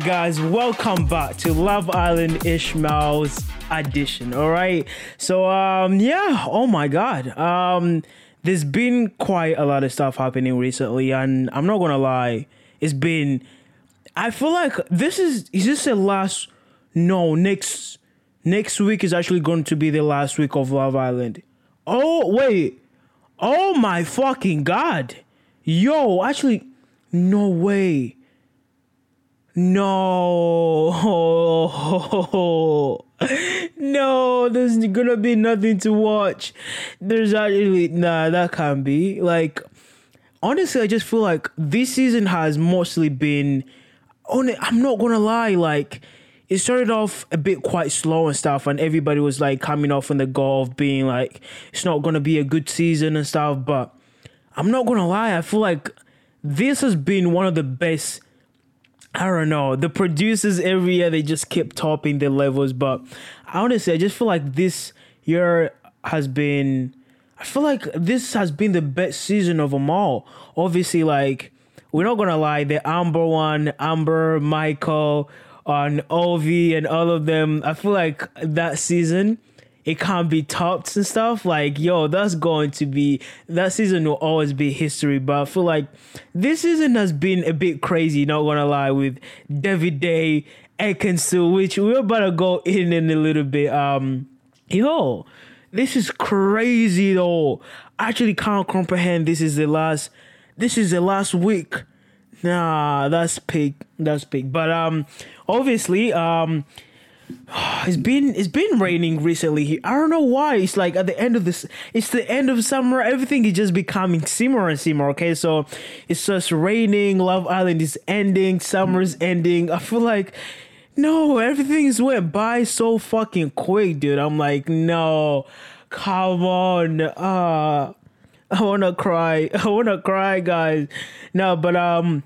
guys, welcome back to Love Island Ishmael's edition. All right, so um, yeah, oh my god, um, there's been quite a lot of stuff happening recently, and I'm not gonna lie, it's been. I feel like this is is this the last? No, next next week is actually going to be the last week of Love Island. Oh wait, oh my fucking god, yo, actually, no way. No, no, there's gonna be nothing to watch. There's actually nah, that can't be. Like, honestly, I just feel like this season has mostly been. On I'm not gonna lie, like it started off a bit quite slow and stuff, and everybody was like coming off on the goal of being like it's not gonna be a good season and stuff. But I'm not gonna lie, I feel like this has been one of the best I don't know. The producers every year they just keep topping the levels, but honestly, I just feel like this year has been. I feel like this has been the best season of them all. Obviously, like we're not gonna lie, the Amber one, Amber, Michael, on Ovie, and all of them. I feel like that season it can't be topped and stuff. Like, yo, that's going to be that season will always be history. But I feel like this season has been a bit crazy, not gonna lie, with David Day, Ekin-Su, which we're about to go in in a little bit. Um, yo, this is crazy though. I actually can't comprehend this is the last this is the last week. Nah, that's big. That's big. But um obviously, um it's been it's been raining recently. I don't know why. It's like at the end of this it's the end of summer. Everything is just becoming simmer and simmer. Okay, so it's just raining. Love Island is ending. Summer's ending. I feel like no, everything's went by so fucking quick, dude. I'm like, no, come on. Uh I wanna cry. I wanna cry, guys. No, but um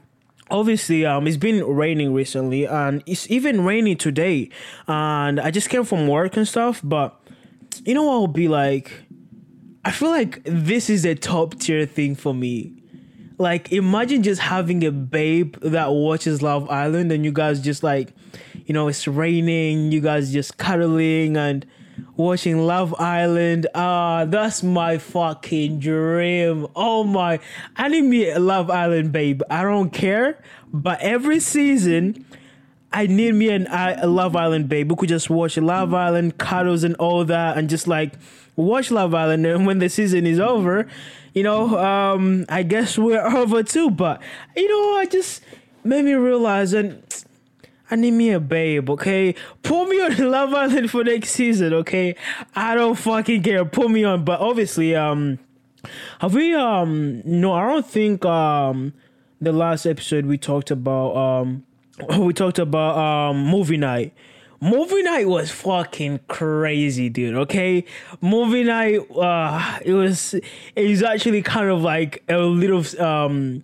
obviously um it's been raining recently and it's even raining today. And i just came from work and stuff but you know what I'll be like? I feel like this is a top tier thing for me. Like imagine just having a babe that watches love island and you guys just like you know it's raining you guys just cuddling and watching Love Island. Ah, that's my fucking dream. Oh my, I need me a Love Island, babe. I don't care, but every season. I need me an a Love Island babe We could just watch Love Island, cuddles and all that, and just like watch Love Island. And when the season is over, you know, um, I guess we're over too. But you know, I just made me realize and I need me a babe, okay? Put me on Love Island for next season, okay? I don't fucking care. Put me on. But obviously, um, have we um no, I don't think um the last episode we talked about um we talked about um movie night. Movie night was fucking crazy, dude. Okay, movie night. Uh, it was. It was actually kind of like a little. Um,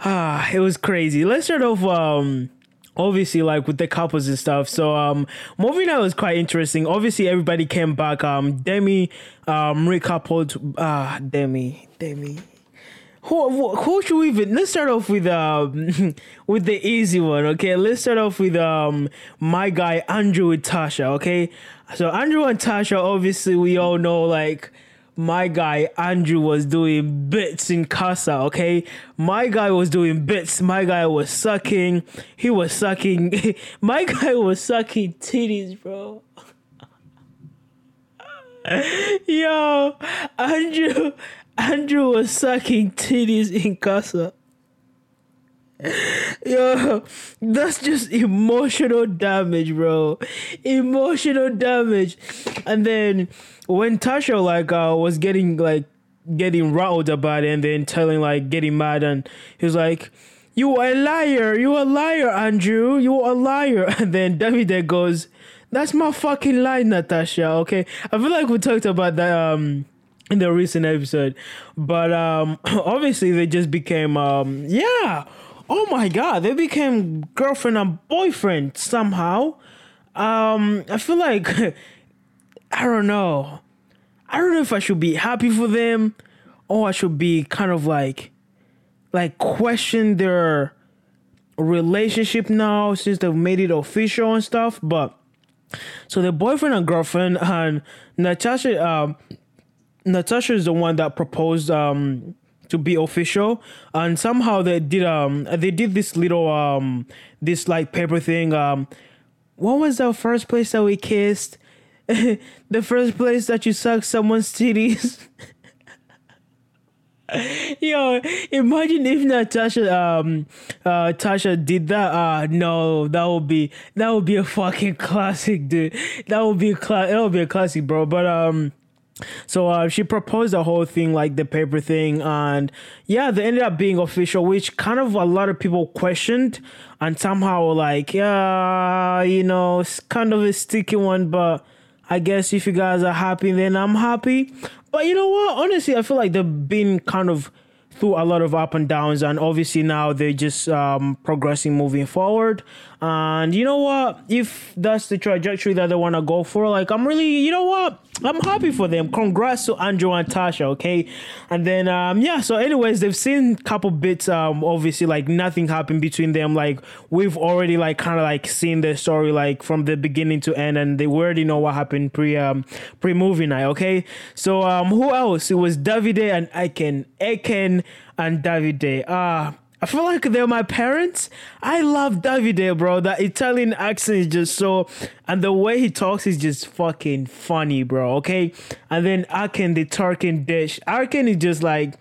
ah, it was crazy. Let's start off. Um, obviously like with the couples and stuff. So um movie night was quite interesting. Obviously everybody came back. Um demi um recoupled ah uh, demi demi. Who, who, who should we even let's start off with um with the easy one okay? Let's start off with um my guy andrew with tasha okay? So andrew and tasha obviously we all know like my guy Andrew was doing bits in Casa, okay? My guy was doing bits. My guy was sucking. He was sucking. my guy was sucking titties, bro. Yo, Andrew Andrew was sucking titties in Casa. Yo, that's just emotional damage, bro. Emotional damage. And then when Tasha like uh was getting like getting riled about it and then telling like getting mad and he was like you are a liar. You are a liar andrew. You are a liar. And then david goes that's my fucking lie natasha okay? I feel like we talked about that um in the recent episode. But um obviously they just became um yeah oh my god they became girlfriend and boyfriend somehow um i feel like i don't know i don't know if i should be happy for them or i should be kind of like like question their relationship now since they've made it official and stuff. But so the boyfriend and girlfriend and Natasha um Natasha is the one that proposed um to be official and somehow they did um they did this little um this like paper thing um what was the first place that we kissed the first place that you sucked someone's titties Yo, imagine if Natasha um uh Tasha did that. Uh no, that would be that would be a fucking classic, dude. That would be a class that would be a classic, bro. But um so uh, she proposed the whole thing, like the paper thing, and yeah, they ended up being official, which kind of a lot of people questioned, and somehow like, yeah, you know, it's kind of a sticky one, but I guess if you guys are happy, then I'm happy. But you know what? Honestly, I feel like they've been kind of through a lot of up and downs, and obviously now they're just um, progressing, moving forward. And you know what? If that's the trajectory that they want to go for, like I'm really, you know what? I'm happy for them. Congrats to Andrew and Tasha, okay? And then um yeah, so anyways, they've seen couple bits um obviously like nothing happened between them. Like we've already like kind of like seen the story like from the beginning to end and they already know what happened pre um pre movie night, okay? So um who else? It was Davide and Ekin. Ekin and Davide. Ah uh, I feel like they're my parents. I love Davide, bro. That Italian accent is just so, and the way he talks is just fucking funny, bro. Okay, and then Ekin, the Turkin dish. Ekin is just like,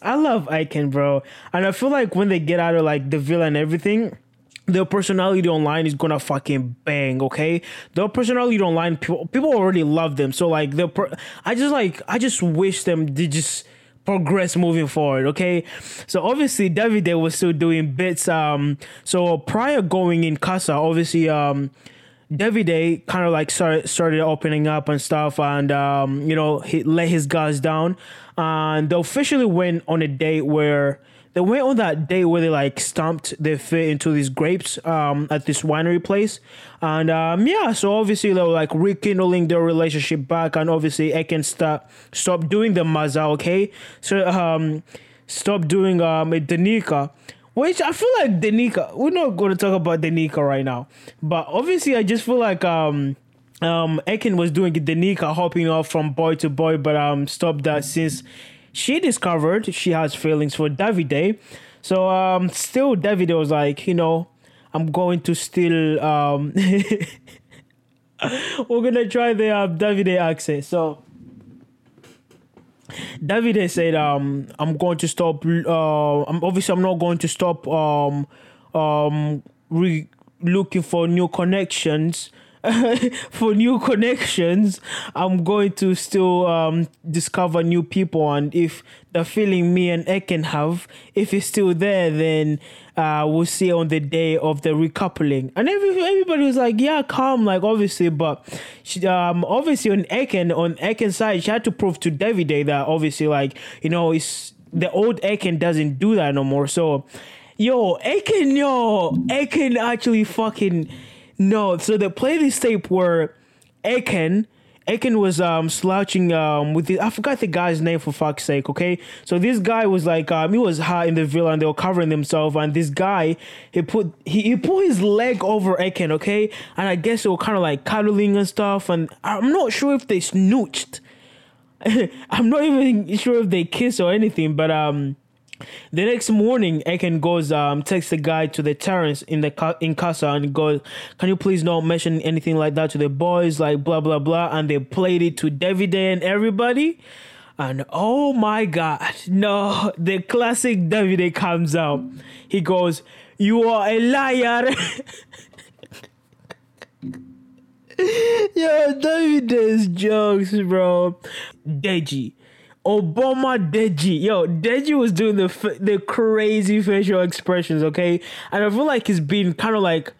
I love Ekin, bro. And I feel like when they get out of like the villa and everything, their personality online is gonna fucking bang, okay? Their personality online, people, people already love them. So like, the per- I just like, I just wish them to just progress moving forward. Okay, so obviously Davide was still doing bits. Um, so prior going in Casa, obviously um. Davide kind of like started started opening up and stuff, and um, you know he let his guys down, and they officially went on a date where they went on that day where they like stomped their feet into these grapes um, at this winery place. And um, yeah, so obviously they were like rekindling their relationship back. And obviously Ekin stop, stop doing the maza, okay? So um, stop doing um, Danica. Which I feel like Danica, we're not going to talk about Danica right now. But obviously I just feel like um, um, Ekin was doing Danica hopping off from boy to boy, but um, stopped that since she discovered she has feelings for Davide. So um still Davide was like, you know, I'm going to still um we're gonna try the um, Davide accent. So Davide said, um, I'm going to stop uh I'm obviously I'm not going to stop um um re- looking for new connections for new connections, I'm going to still um, discover new people. And if the feeling me and Ekin have, if it's still there, then uh, we'll see on the day of the recoupling. And every, everybody was like, yeah, calm, like obviously, but she, um, obviously on Ekin, on Ekin's side, she had to prove to Davide that obviously, like, you know, it's the old Ekin doesn't do that no more. So, yo, Ekin, yo, Ekin actually fucking no, so they play this tape where Ekin Ekin was um slouching um with the I forgot the guy's name for fuck's sake, okay? So this guy was like um he was hot in the villa and they were covering themselves and this guy he put he, he put his leg over Ekin, okay? And I guess they were kind of like cuddling and stuff and I'm not sure if they snooched. I'm not even sure if they kissed or anything, but um the next morning, Ekin goes, um, takes the guy to the terrace in the in casa and goes, "Can you please not mention anything like that to the boys?" Like blah blah blah, and they played it to Davide and everybody. And oh my god, no, the classic Davide comes out. He goes, "You are a liar." Yo, Davide's jokes, bro. Deji Obama Deji. Yo, Deji was doing the the crazy facial expressions, okay? And I feel like he's been kind of like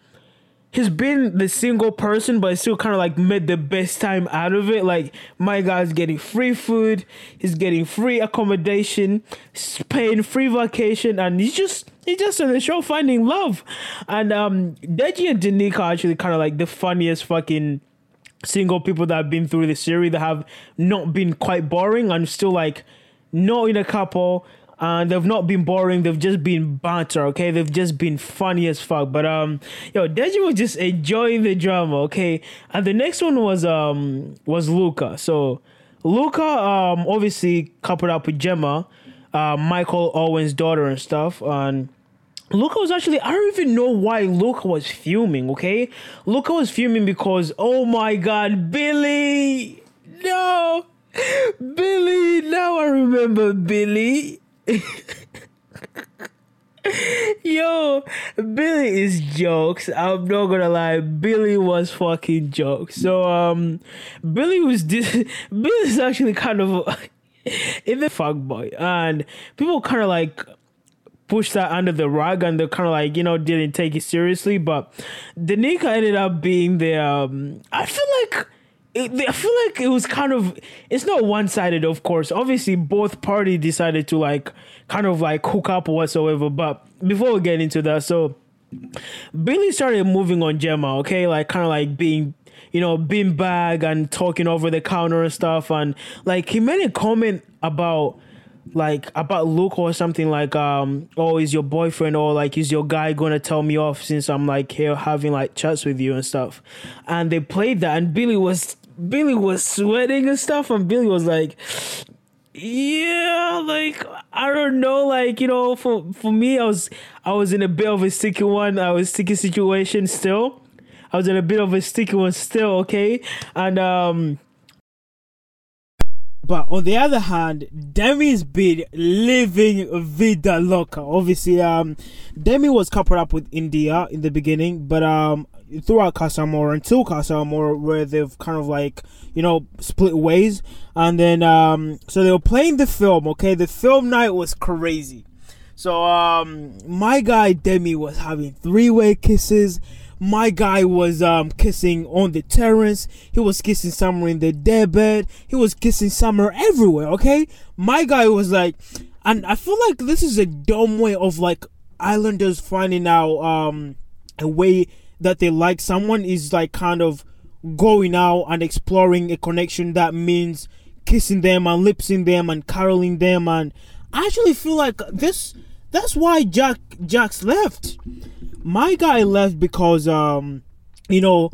he's been the single person, but still kind of like made the best time out of it. Like my guy's getting free food, he's getting free accommodation, paying free vacation, and he's just he's just on the show finding love. And um Deji and Danica are actually kind of like the funniest fucking single people that have been through the series that have not been quite boring and still like not in a couple and they've not been boring. They've just been banter, okay? They've just been funny as fuck. But um, yo, Deji was just enjoying the drama, okay? And the next one was um was Luca. So Luca um obviously coupled up with Gemma, uh, Michael Owen's daughter and stuff, and. Luca was actually I don't even know why Luca was fuming, okay? Luca was fuming because oh my god, Billy! No! Billy! Now I remember Billy. Yo, Billy is jokes. I'm not gonna lie. Billy was fucking jokes. So um, Billy was dis- Billy's actually kind of the fuck boy, and people kind of like pushed that under the rug, and they kind of like you know didn't take it seriously. But Danica ended up being the um, I feel like it, I feel like it was kind of it's not one sided, of course. Obviously, both parties decided to like kind of like hook up whatsoever. But before we get into that, so Billy started moving on Gemma, okay, like kind of like being you know being bag and talking over the counter and stuff, and like he made a comment about like about Luke or something like um oh is your boyfriend or like is your guy gonna tell me off since I'm like here having like chats with you and stuff and they played that and Billy was Billy was sweating and stuff, and Billy was like, "Yeah, like I don't know, like you know, for for me, I was I was in a bit of a sticky one. I was sticky situation still. I was in a bit of a sticky one still, okay, and um." But on the other hand, Demi's been living vida loca. Obviously, um, Demi was coupled up with Indiyah in the beginning, but um, throughout Casa Amor until Casa Amor where they've kind of like you know split ways. And then um so they were playing the film okay? The film night was crazy. So um my guy Demi was having three-way kisses my guy was um kissing on the terrace. He was kissing Summer in the deadbed. He was kissing Summer everywhere okay? My guy was like and I feel like this is a dumb way of like islanders finding out um a way that they like someone is like kind of going out and exploring a connection that means kissing them and lipsing them and caroling them. And I actually feel like this that's why Jack Jack's left. My guy left because um you know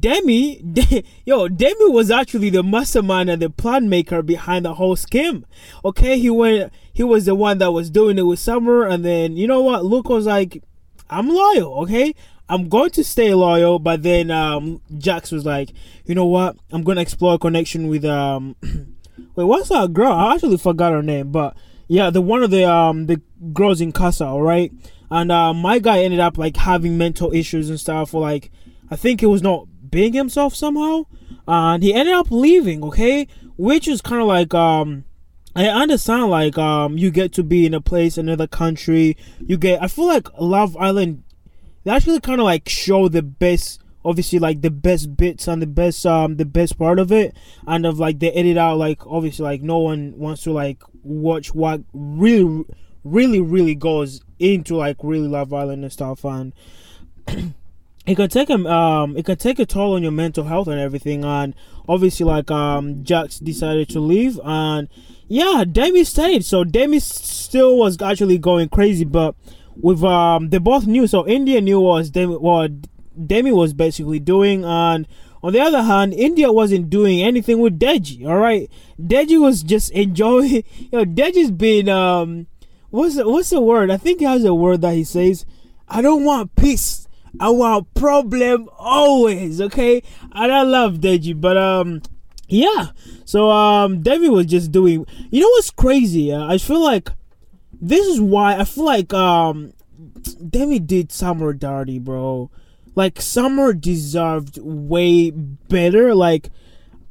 Demi, De- yo, Demi was actually the mastermind and the plan maker behind the whole scheme. Okay, he went, he was the one that was doing it with Summer, and then you know what? Luke was like, "I'm loyal, okay. I'm going to stay loyal, but then um, Jax was like, you know what? I'm gonna explore a connection with um, wait, what's that girl? I actually forgot her name, but yeah, the one of the um the girls in Casa, all right. And uh, my guy ended up like having mental issues and stuff, or like I think he was not being himself somehow, and he ended up leaving. Okay, which is kind of like um. I understand like um you get to be in a place another country you get I feel like Love Island they actually kind of like show the best obviously like the best bits and the best um the best part of it and of like they edit out like obviously like no one wants to like watch what really really really goes into like really love island and stuff and it can take a um it can take a toll on your mental health and everything and obviously like um jax decided to leave and yeah demi stayed so demi still was actually going crazy but with um they both knew so Indiyah knew what Demi what Demi was basically doing and on the other hand Indiyah wasn't doing anything with Deji all right Deji was just enjoying you know Deji's been um what's the, what's the word? I think he has a word that he says I don't want peace. I want problem always okay? And I love Deji but um yeah. So um Devi was just doing you know what's crazy? Uh, I feel like this is why I feel like um Demi did Summer dirty, bro. Like Summer deserved way better. Like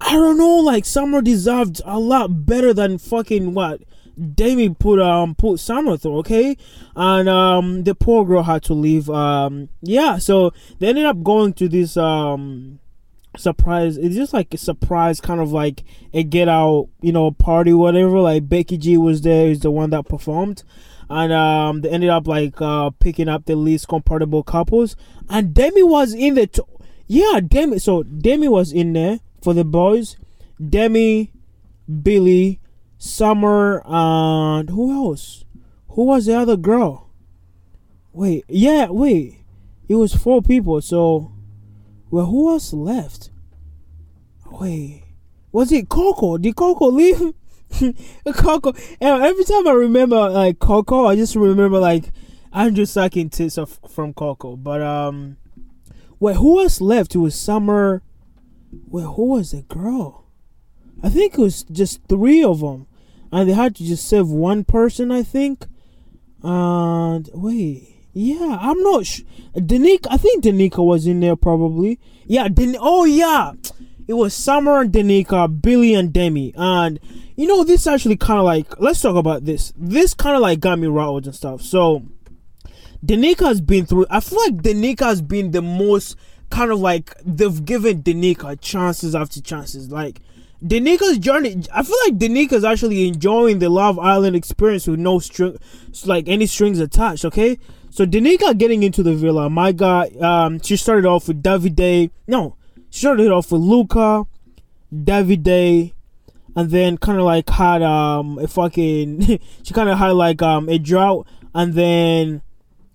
I don't know, like Summer deserved a lot better than fucking what Demi put um put Summer through, okay? And um the poor girl had to leave. Um yeah, so they ended up going to this um surprise it's just like a surprise kind of like a get out you know party whatever like becky g was there is the one that performed and um they ended up like uh picking up the least compatible couples and demi was in the t- yeah demi so demi was in there for the boys demi billy summer and who else who was the other girl? Wait, yeah, wait. It was four people. So, well, who else left? Wait, was it Coco? Did Coco leave? Coco. Every time I remember like Coco, I just remember like Andrew sucking tits of, from Coco. But um, wait, who else left? It was Summer. Wait, who was the girl? I think it was just three of them, and they had to just save one person. I think. And wait, yeah, I'm not sure. Danica, I think Danica was in there probably. Yeah, Den- oh yeah, it was Summer and Danica, Billy and Demi, and you know this actually kind of like let's talk about this. This kind of like got me rattled and stuff. So Danica has been through. I feel like Danica has been the most kind of like they've given Danica chances after chances. Like Danica's journey, I feel like Danica's actually enjoying the Love Island experience with no string, like any strings attached. Okay, so Danica getting into the villa. My God, um, she started off with Davide. No, she started off with Luca, Davide, and then kind of like had um a fucking. she kind of had like um a drought, and then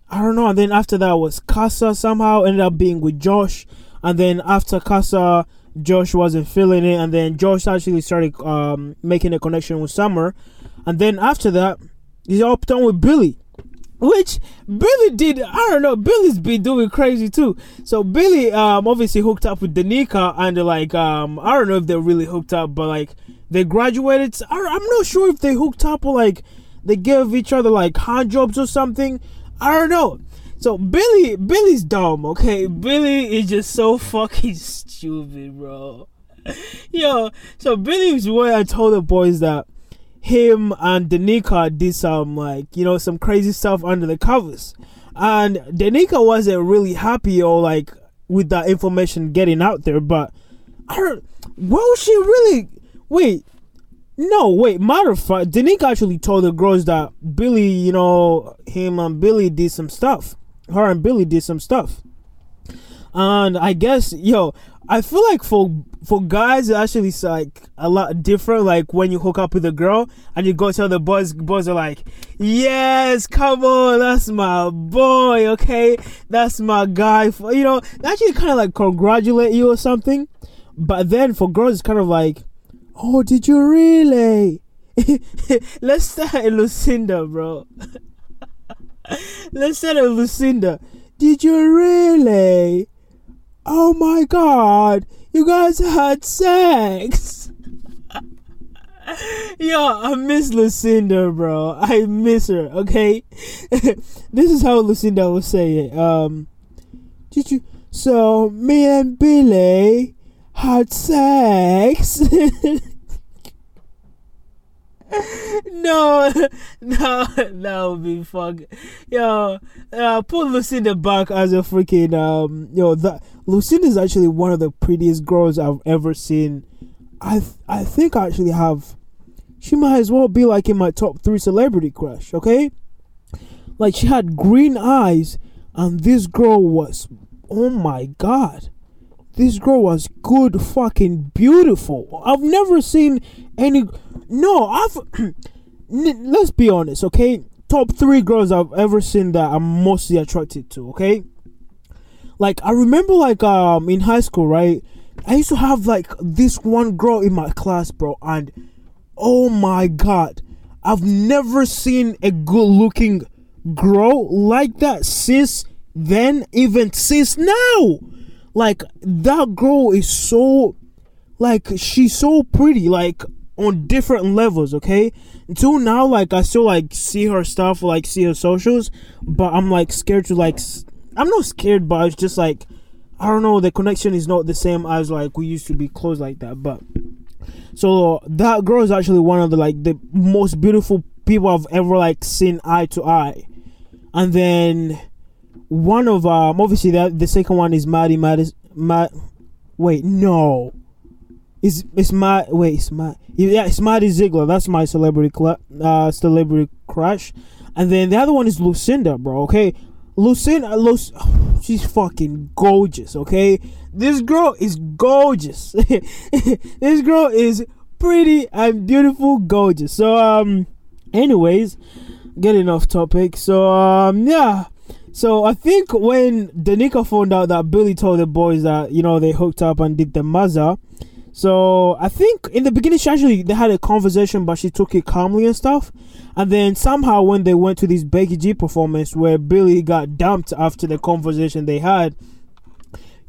I don't know. And then after that was Casa somehow ended up being with Josh, and then after Casa Josh wasn't feeling it, and then Josh actually started um, making a connection with Summer, and then after that, he's on with Billy, which Billy did. I don't know. Billy's been doing crazy too. So Billy um, obviously hooked up with Danica, and like um, I don't know if they're really hooked up, but like they graduated. I'm not sure if they hooked up or like they gave each other like hand jobs or something. I don't know. So Billy, Billy's dumb, okay? Billy is just so fucking stupid, bro. Yo, so Billy was where I told the boys that him and Danica did some like you know some crazy stuff under the covers, and Danica wasn't really happy or like with that information getting out there. But I don't. Well, she really wait. No, wait. Matter of fact, Danica actually told the girls that Billy, you know, him and Billy did some stuff her and Billy did some stuff. And I guess, yo, I feel like for for guys, it's actually like a lot different. Like when you hook up with a girl and you go tell the boys, boys are like, "Yes, come on, that's my boy, okay, that's my guy." For you know, actually kind of like congratulate you or something. But then for girls, it's kind of like, "Oh, did you really?" Let's start Lucinda, bro. Say to Lucinda, did you really? Oh my god, you guys had sex. Yo, I miss Lucinda, bro. I miss her, okay? this is how Lucinda will say it. Um, did you? So, me and Billy had sex. no, no, that would be fuck. Yo, uh, put Lucinda back as a freaking um. Yo, that Lucinda is actually one of the prettiest girls I've ever seen. I th- I think I actually have. She might as well be like in my top three celebrity crush. Okay, like she had green eyes, and this girl was, oh my god, this girl was good, fucking beautiful. I've never seen any no, I've. let's be honest, okay? Top three girls I've ever seen that I'm mostly attracted to, okay? Like I remember, like um in high school, right? I used to have like this one girl in my class, bro, and oh my god, I've never seen a good-looking girl like that since then, even since now. Like that girl is so, like she's so pretty. Like on different levels, okay? Until now, like I still like see her stuff, like see her socials, but I'm like scared to like. I'm not scared, but it's just like I don't know. The connection is not the same as like we used to be close like that. But so that girl is actually one of the like the most beautiful people I've ever like seen eye to eye, and then one of um obviously that the second one is Maddie Maddie Matt. Wait, no. It's it's my wait, it's my yeah, it's Maddie Ziegler. That's my celebrity cl- uh celebrity crush. And then the other one is Lucinda, bro. Okay, Lucinda, Luc- oh, she's fucking gorgeous. Okay, this girl is gorgeous. this girl is pretty and beautiful, gorgeous. So um, anyways, getting off topic. So um yeah. So I think when Danica found out that Billy told the boys that you know they hooked up and did the maza, so I think in the beginning she actually they had a conversation, but she took it calmly and stuff. And then somehow when they went to this Becky G performance where Billy got dumped after the conversation they had,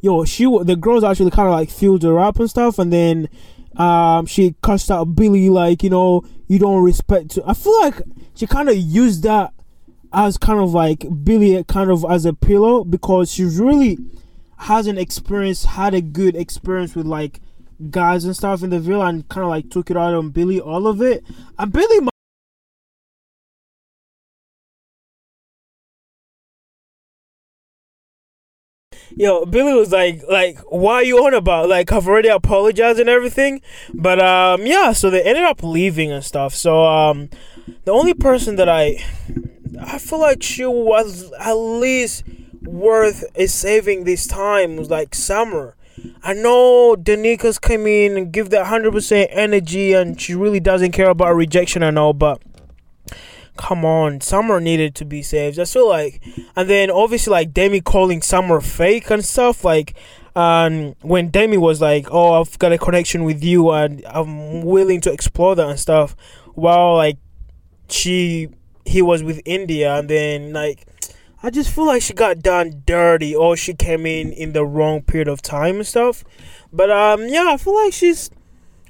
yo, she the girls actually kind of like filled her up and stuff, and then um she cussed out Billy like you know you don't respect. I feel like she kind of used that as kind of like Billy kind of as a pillow because she really hasn't experienced had a good experience with like guys and stuff in the villa and kind of like took it out on Billy all of it and Billy Yo, Billy was like, like, why are you on about? Like, I've already apologized and everything. But um, yeah, so they ended up leaving and stuff. So um, the only person that I, I feel like she was at least worth saving this time was like Summer. I know Danica's come in and give that hundred percent energy, and she really doesn't care about rejection and all, but come on, Summer needed to be saved. I feel like, and then obviously like Demi calling Summer fake and stuff like. And when Demi was like, "Oh, I've got a connection with you, and I'm willing to explore that and stuff," while like she he was with Indiyah, and then like I just feel like she got done dirty, or she came in in the wrong period of time and stuff. But um, yeah, I feel like she's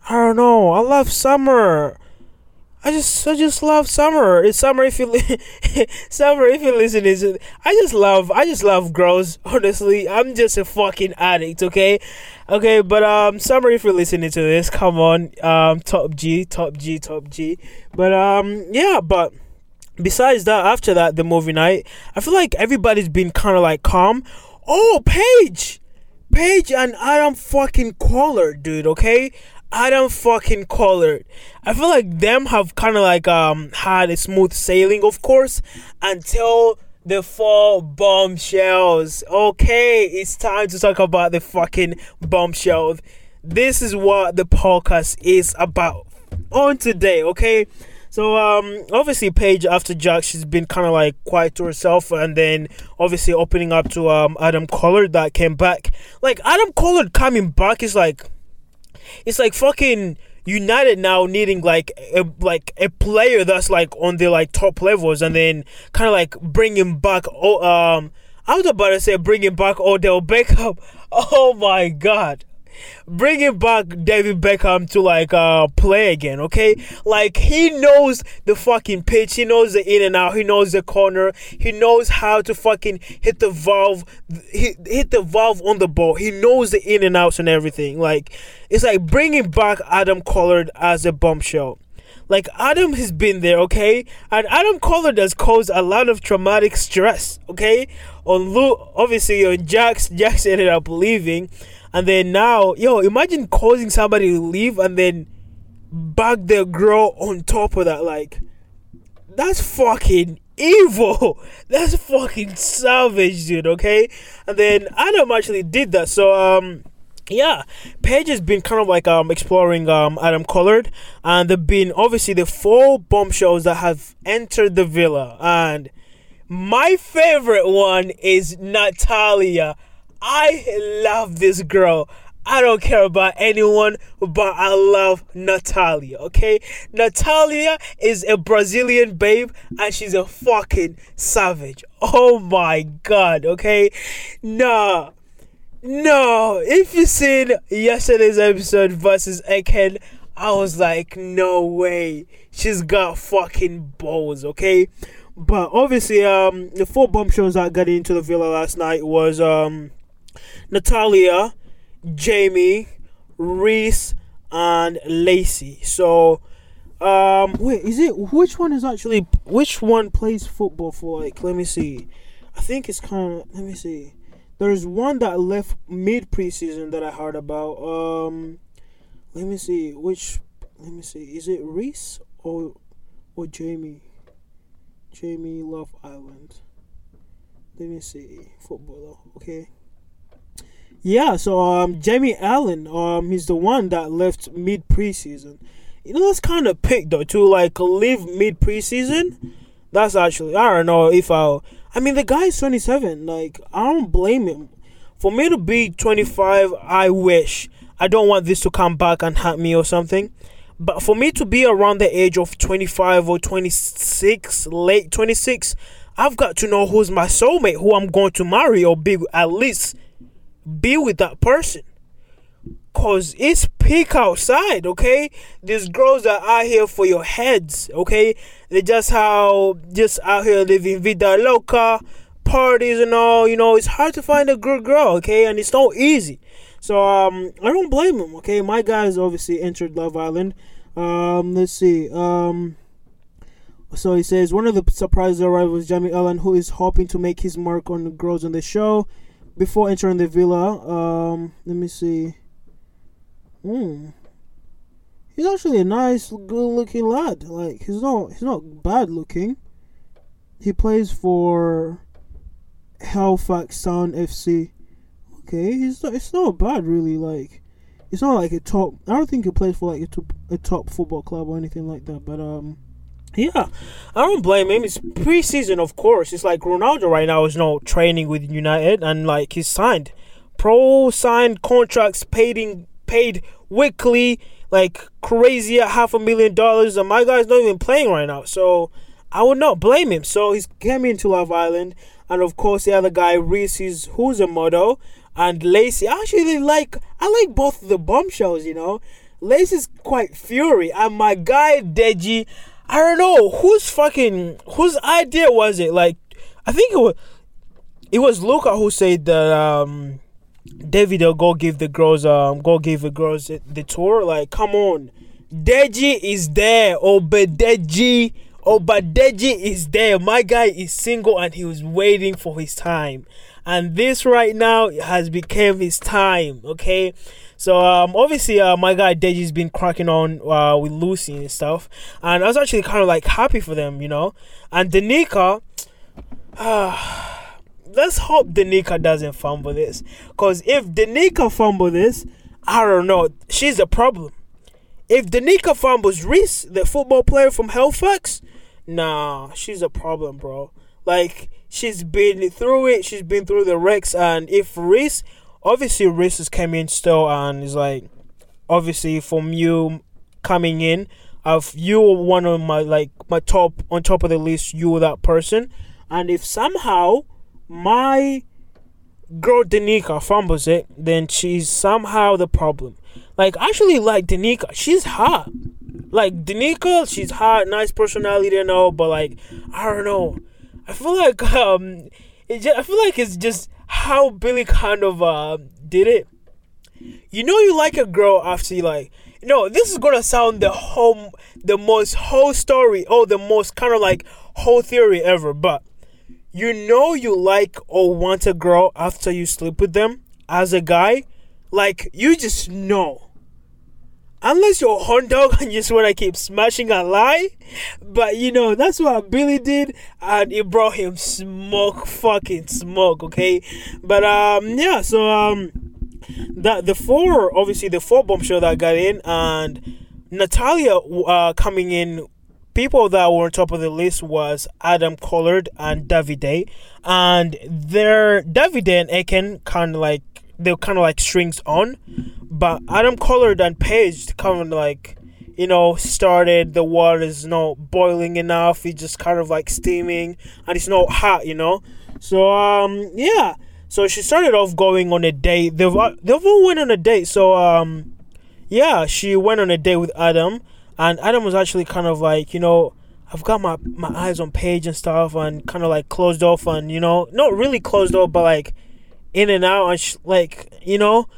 I don't know. I love Summer. I just I just love summer. It's summer if you li- summer if you listen is I just love I just love girls. Honestly, I'm just a fucking addict. Okay, okay. But um, summer if you're listening to this, come on. Um, top G, top G, top G. But um, yeah. But besides that, after that, the movie night, I feel like everybody's been kind of like calm. Oh, Paige. Paige and Adam fucking Collard, dude, okay? Adam fucking Collard. I feel like them have kind of like um had a smooth sailing, of course, until the four bombshells. Okay, it's time to talk about the fucking bombshells. This is what the podcast is about on today, okay? So um obviously Paige after Jacques she's been kind of like quiet to herself and then obviously opening up to um Adam Collard that came back. Like Adam Collard coming back is like it's like fucking United now needing like a like a player that's like on the like top levels and then kind of like bringing back oh um I was about to say bringing back Odell Beckham. Oh my god bringing back David Beckham to like uh play again, okay? Like he knows the fucking pitch, he knows the in and out, he knows the corner, he knows how to fucking hit the valve, hit, hit the valve on the ball. He knows the in and outs and everything. Like it's like bringing back Adam Collard as a bombshell. Like Adam has been there, okay, and Adam Collard has caused a lot of traumatic stress, okay. On Luke, obviously on Jax, Jax ended up leaving, and then now, yo, imagine causing somebody to leave and then bag their girl on top of that. Like, that's fucking evil. That's fucking savage, dude. Okay, and then Adam actually did that. So um. Yeah, Paige has been kind of like um exploring um Adam Collard, and there've been obviously the four bombshells that have entered the villa, and my favorite one is Natalia. I love this girl. I don't care about anyone, but I love Natalia, okay? Natalia is a Brazilian babe and she's a fucking savage. Oh my god, okay? Nah. No. If you seen yesterday's episode versus Ekin, I was like, no way. She's got fucking balls, okay? But obviously, um, the four bombshells that got into the villa last night was um Natalia, Jamie, Reece, and Lacey. So, um, wait, is it which one is actually which one plays football for? Like, let me see. I think it's kind of. Let me see. There's one that left mid preseason that I heard about. Um, let me see which. Let me see. Is it Reece or or Jamie? Jamie Love Island. Let me see. Footballer. Okay. Yeah, so um, Jamie Allen, um, he's the one that left mid preseason. You know, that's kind of pick though to like leave mid preseason. That's actually I don't know if I'll. I mean, the guy is 27. Like I don't blame him. For me to be 25, I wish. I don't want this to come back and hurt me or something. But for me to be around the age of 25 or 26, late 26, I've got to know who's my soulmate, who I'm going to marry or be at least be with that person. Cause it's peak outside, okay? These girls are out here for your heads, okay? They just how just out here living vida loca, parties and all, you know, it's hard to find a good girl, okay? And it's not easy. So um I don't blame him, okay? My guys obviously entered Love Island. Um let's see. Um so he says one of the surprise arrived was Jamie Allen, who is hoping to make his mark on the girls on the show before entering the villa. Um let me see. Hmm. He's actually a nice, good-looking lad. Like he's not, he's not bad looking. He plays for Halifax Town FC. Okay, he's not, it's not bad really. Like it's not like a top. I don't think he plays for like a top, a top football club or anything like that. But um, yeah, I don't blame him. It's preseason, of course. It's like Ronaldo right now is not training with United, and like he's signed, pro signed contracts, paid in paid weekly, like crazy at half a million dollars, and my guy's not even playing right now. So I would not blame him. So he's came into Love Island, and of course the other guy Reece is who's a model, and Lacey. I actually like I like both the bombshells. You know, Lacey's quite fury, and my guy Deji. I don't know whose fucking whose idea was it. Like I think it was it was Luca who said that um David will go give the girls um go give the girls the tour. Like, come on. Deji is there. Obadeji. Obadeji is there. My guy is single and he was waiting for his time. And this right now has become his time. Okay. So um obviously uh, my guy Deji's been cracking on uh, with Lucy and stuff. And I was actually kind of like happy for them, you know. And Danica uh, let's hope Danica doesn't fumble this. Cause if Danica fumble this, I don't know. She's a problem. If Danica fumbles Reece, the football player from Halifax, nah, she's a problem, bro. Like she's been through it. She's been through the wrecks, and if Reece, obviously has come in still, and is like, obviously from you coming in, of you one of my like my top on top of the list, you were that person, and if somehow my girl Danica fumbles it, then she's somehow the problem. Like actually like Danica, she's hot. Like Danica, she's hot, nice personality and all, but like I don't know. I feel like um it just, I feel like it's just how Billy kind of uh did it. You know you like a girl after you like No, this is gonna sound the whole the most whole story or the most kind of like whole theory ever, but you know you like or want a girl after you sleep with them as a guy like you just know unless you're a horn dog and you just want to keep smashing a lie but you know that's what billy did and it brought him smoke fucking smoke okay? But um yeah so um that the four obviously the four bombshell that got in and natalia uh coming in people that were on top of the list was Adam Collard and Davide, and their Davide and Ekin kind of like they're kind of like strings on, but Adam Collard and Paige kind of like you know started the water is not boiling enough. It's just kind of like steaming and it's not hot, you know. So um yeah, so she started off going on a date. They've they've all went on a date. So um yeah, she went on a date with Adam and Adam was actually kind of like, you know, I've got my my eyes on Paige and stuff, and kind of like closed off, and you know, not really closed off, but like in and out, and sh- like you know.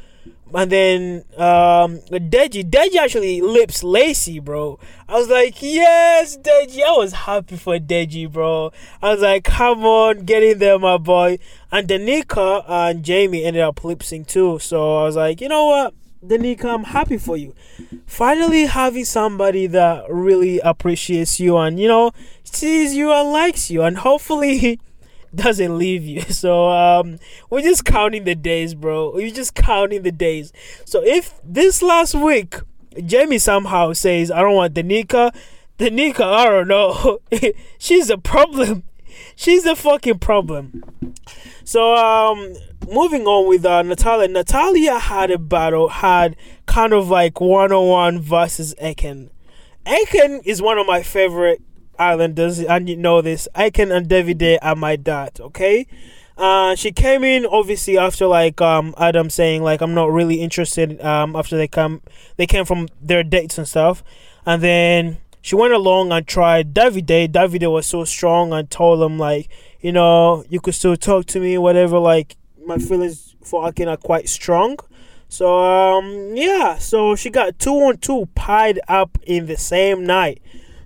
And then um Deji, Deji actually lips Lacey, bro. I was like, yes, Deji. I was happy for Deji, bro. I was like, come on, get in there, my boy. And Danica and Jamie ended up lip too. So I was like, you know what? Danica, I'm happy for you. Finally having somebody that really appreciates you and you know sees you and likes you and hopefully doesn't leave you. So um we're just counting the days, bro. We're just counting the days. So if this last week Jamie somehow says I don't want Danica, Danica, I don't know. She's a problem. She's a fucking problem. So um moving on with uh, Natalia. Natalia had a battle, had kind of like one on one versus Ekin. Ekin is one of my favorite islanders, and you know this. Ekin and Davide are my dad, okay? Uh, she came in obviously after like um Adam saying like I'm not really interested um after they come they came from their dates and stuff, and then she went along and tried Davide. Davide was so strong and told him like you know you could still talk to me whatever like my feelings for Ekin are quite strong. So um yeah, so she got two on two pied up in the same night.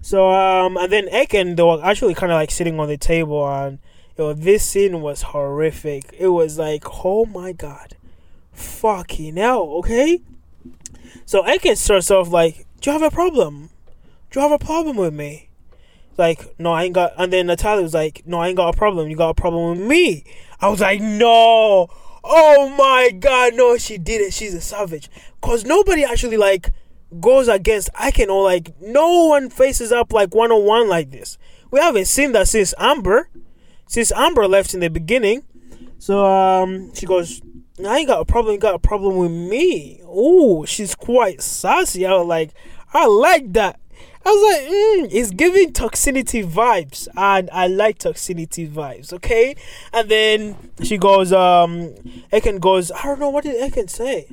So um and then Ekin they were actually kind of like sitting on the table and yo this scene was horrific. It was like oh my god, fucking hell. Okay. So Ekin starts off like, "Do you have a problem? Do you have a problem with me?" Like, no, I ain't got. And then Natalia was like, "No, I ain't got a problem. You got a problem with me." I was like, "No." Oh my god, no, she did it. She's a savage. Cause nobody actually like goes against or like no one faces up like one on one like this. We haven't seen that since Amber. Since Amber left in the beginning. So um she goes, I ain't got a problem, you got a problem with me. Oh, she's quite sassy. I was like, I like that. I was like, mm, it's giving toxicity vibes, and I like toxicity vibes. Okay, and then she goes, um, Ekin goes, I don't know what did Ekin say.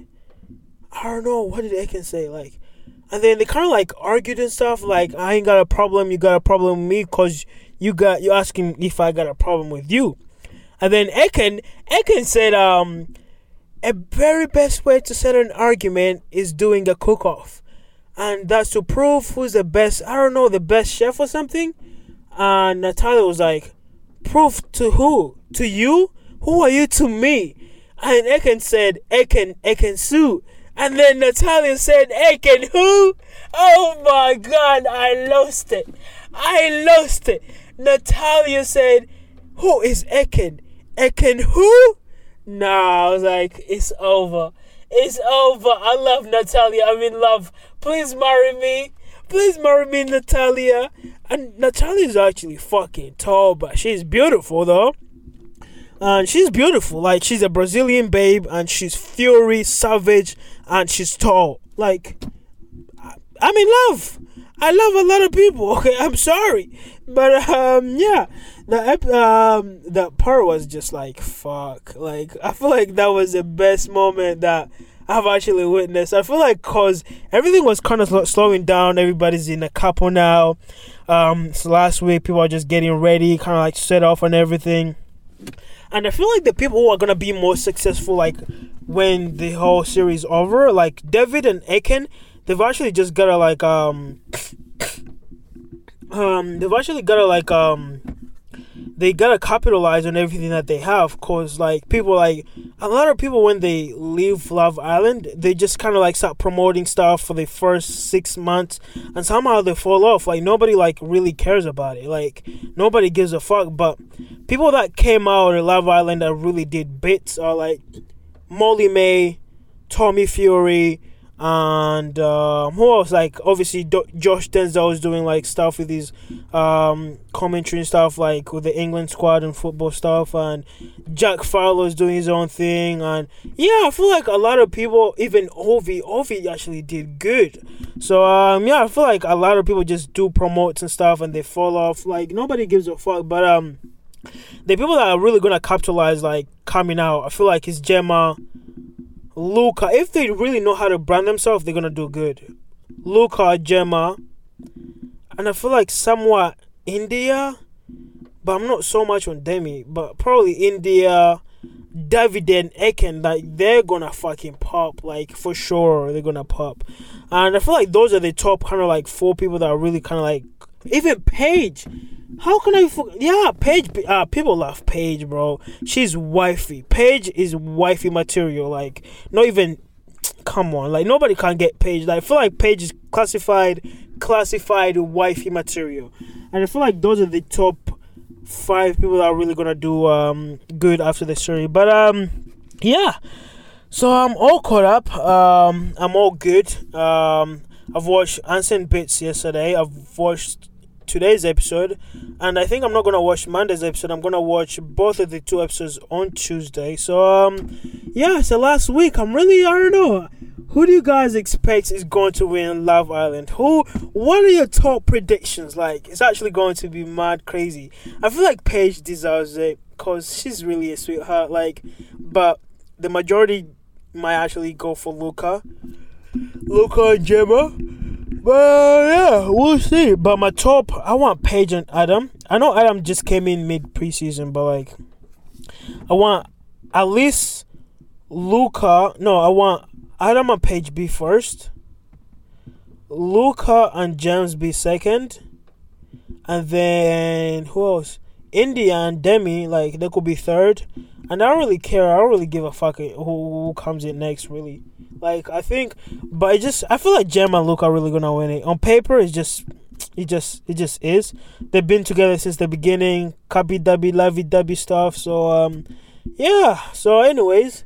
I don't know what did Ekin say. Like, and then they kind of like argued and stuff. Like, I ain't got a problem. You got a problem with me because you got you asking if I got a problem with you. And then Ekin, Ekin said, um, a very best way to settle an argument is doing a cook off and that's to prove who's the best. I don't know the best chef or something. And Natalia was like, "Proof to who? To you? Who are you to me?" And Ekin said, "Ekin, Eken Sue." And then Natalia said, Ekin who? Oh my God, I lost it. I lost it. Natalia said, Who is Ekin? Ekin who? Nah, I was like, it's over. It's over. I love Natalia. I'm in love. Please marry me. Please marry me, Natalia. And Natalia is actually fucking tall, but she's beautiful though. And she's beautiful. Like she's a Brazilian babe, and she's fury, savage, and she's tall. Like I'm in love. I love a lot of people. Okay, I'm sorry, but um, yeah, the um the part was just like fuck. Like I feel like that was the best moment that I've actually witnessed. I feel like cause everything was kind of sl- slowing down. Everybody's in a couple now. Um, so last week people are just getting ready, kind of like set off and everything. And I feel like the people who are gonna be more successful, like when the whole series over, like David and Ekin, they've actually just gotta like um um they've actually gotta like um they gotta capitalize on everything that they have cause like people like a lot of people when they leave love island they just kind of like start promoting stuff for the first six months and somehow they fall off. Like nobody like really cares about it. Like nobody gives a fuck. But people that came out of love island that really did bits are like Molly-Mae tommy fury and uh, who else? Like obviously, Do- Josh Denzel is doing like stuff with his um, commentary and stuff, like with the England squad and football stuff, and Jack Fowler is doing his own thing, and yeah, I feel like a lot of people, even Ovie, Ovie actually did good. So um, yeah, I feel like a lot of people just do promotes and stuff, and they fall off. Like nobody gives a fuck, but um, the people that are really gonna capitalize, like coming out, I feel like it's Gemma. Luca, if they really know how to brand themselves, they're gonna do good. Luca, Gemma, and I feel like somewhat Indiyah, but I'm not so much on Dami, but probably Indiyah, David and Ekin, like they're gonna fucking pop, like for sure they're gonna pop. And I feel like those are the top kind of like four people that are really kind of like even Paige. How can I? Yeah, Paige. Uh, people love Paige, bro. She's wifey. Paige is wifey material. Like, not even. Come on, like nobody can get Paige. Like, I feel like Paige is classified, classified wifey material, and I feel like those are the top five people that are really gonna do um good after the series. But um, yeah. So I'm all caught up. Um, I'm all good. Um, I've watched Ancient Bits yesterday. I've watched today's episode, and I think I'm not gonna watch Monday's episode. I'm gonna watch both of the two episodes on Tuesday. So um, yeah. So last week, I'm really I don't know. Who do you guys expect is going to win Love Island? Who? What are your top predictions? Like, it's actually going to be mad crazy. I feel like Paige deserves it because she's really a sweetheart. Like, but the majority might actually go for Luca, Luca and Gemma. But yeah, we'll see. But my top, I want Paige and Adam. I know Adam just came in mid preseason, but like, I want at least Luca. No, I want Adam and Paige be first. Luca and James be second. And then who else? Indiyah and Dami, like they could be third. And I don't really care. I don't really give a fuck who, who comes in next, really. Like I think, but I just I feel like Jem and Luke are really gonna win it. On paper, it's just it just it just is. They've been together since the beginning. Copy dubby, lovey dubby stuff. So um, yeah. So anyways,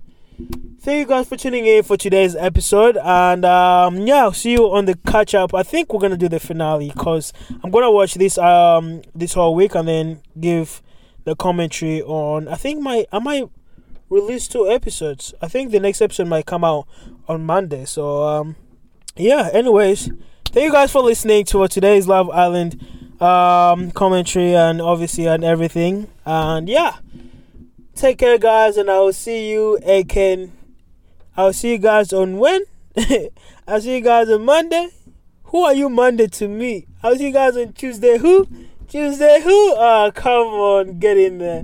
thank you guys for tuning in for today's episode and um yeah i'll see you on the catch up i think we're gonna do the finale because i'm gonna watch this um this whole week and then give the commentary on i think my i might release two episodes. I think the next episode might come out on monday so um yeah anyways thank you guys for listening to today's love island um commentary and obviously and everything and yeah take care guys and i will see you again I'll see you guys on when? I'll see you guys on Monday. Who are you Monday to me? I'll see you guys on Tuesday. Who? Tuesday. Who? Ah, oh, come on, get in there.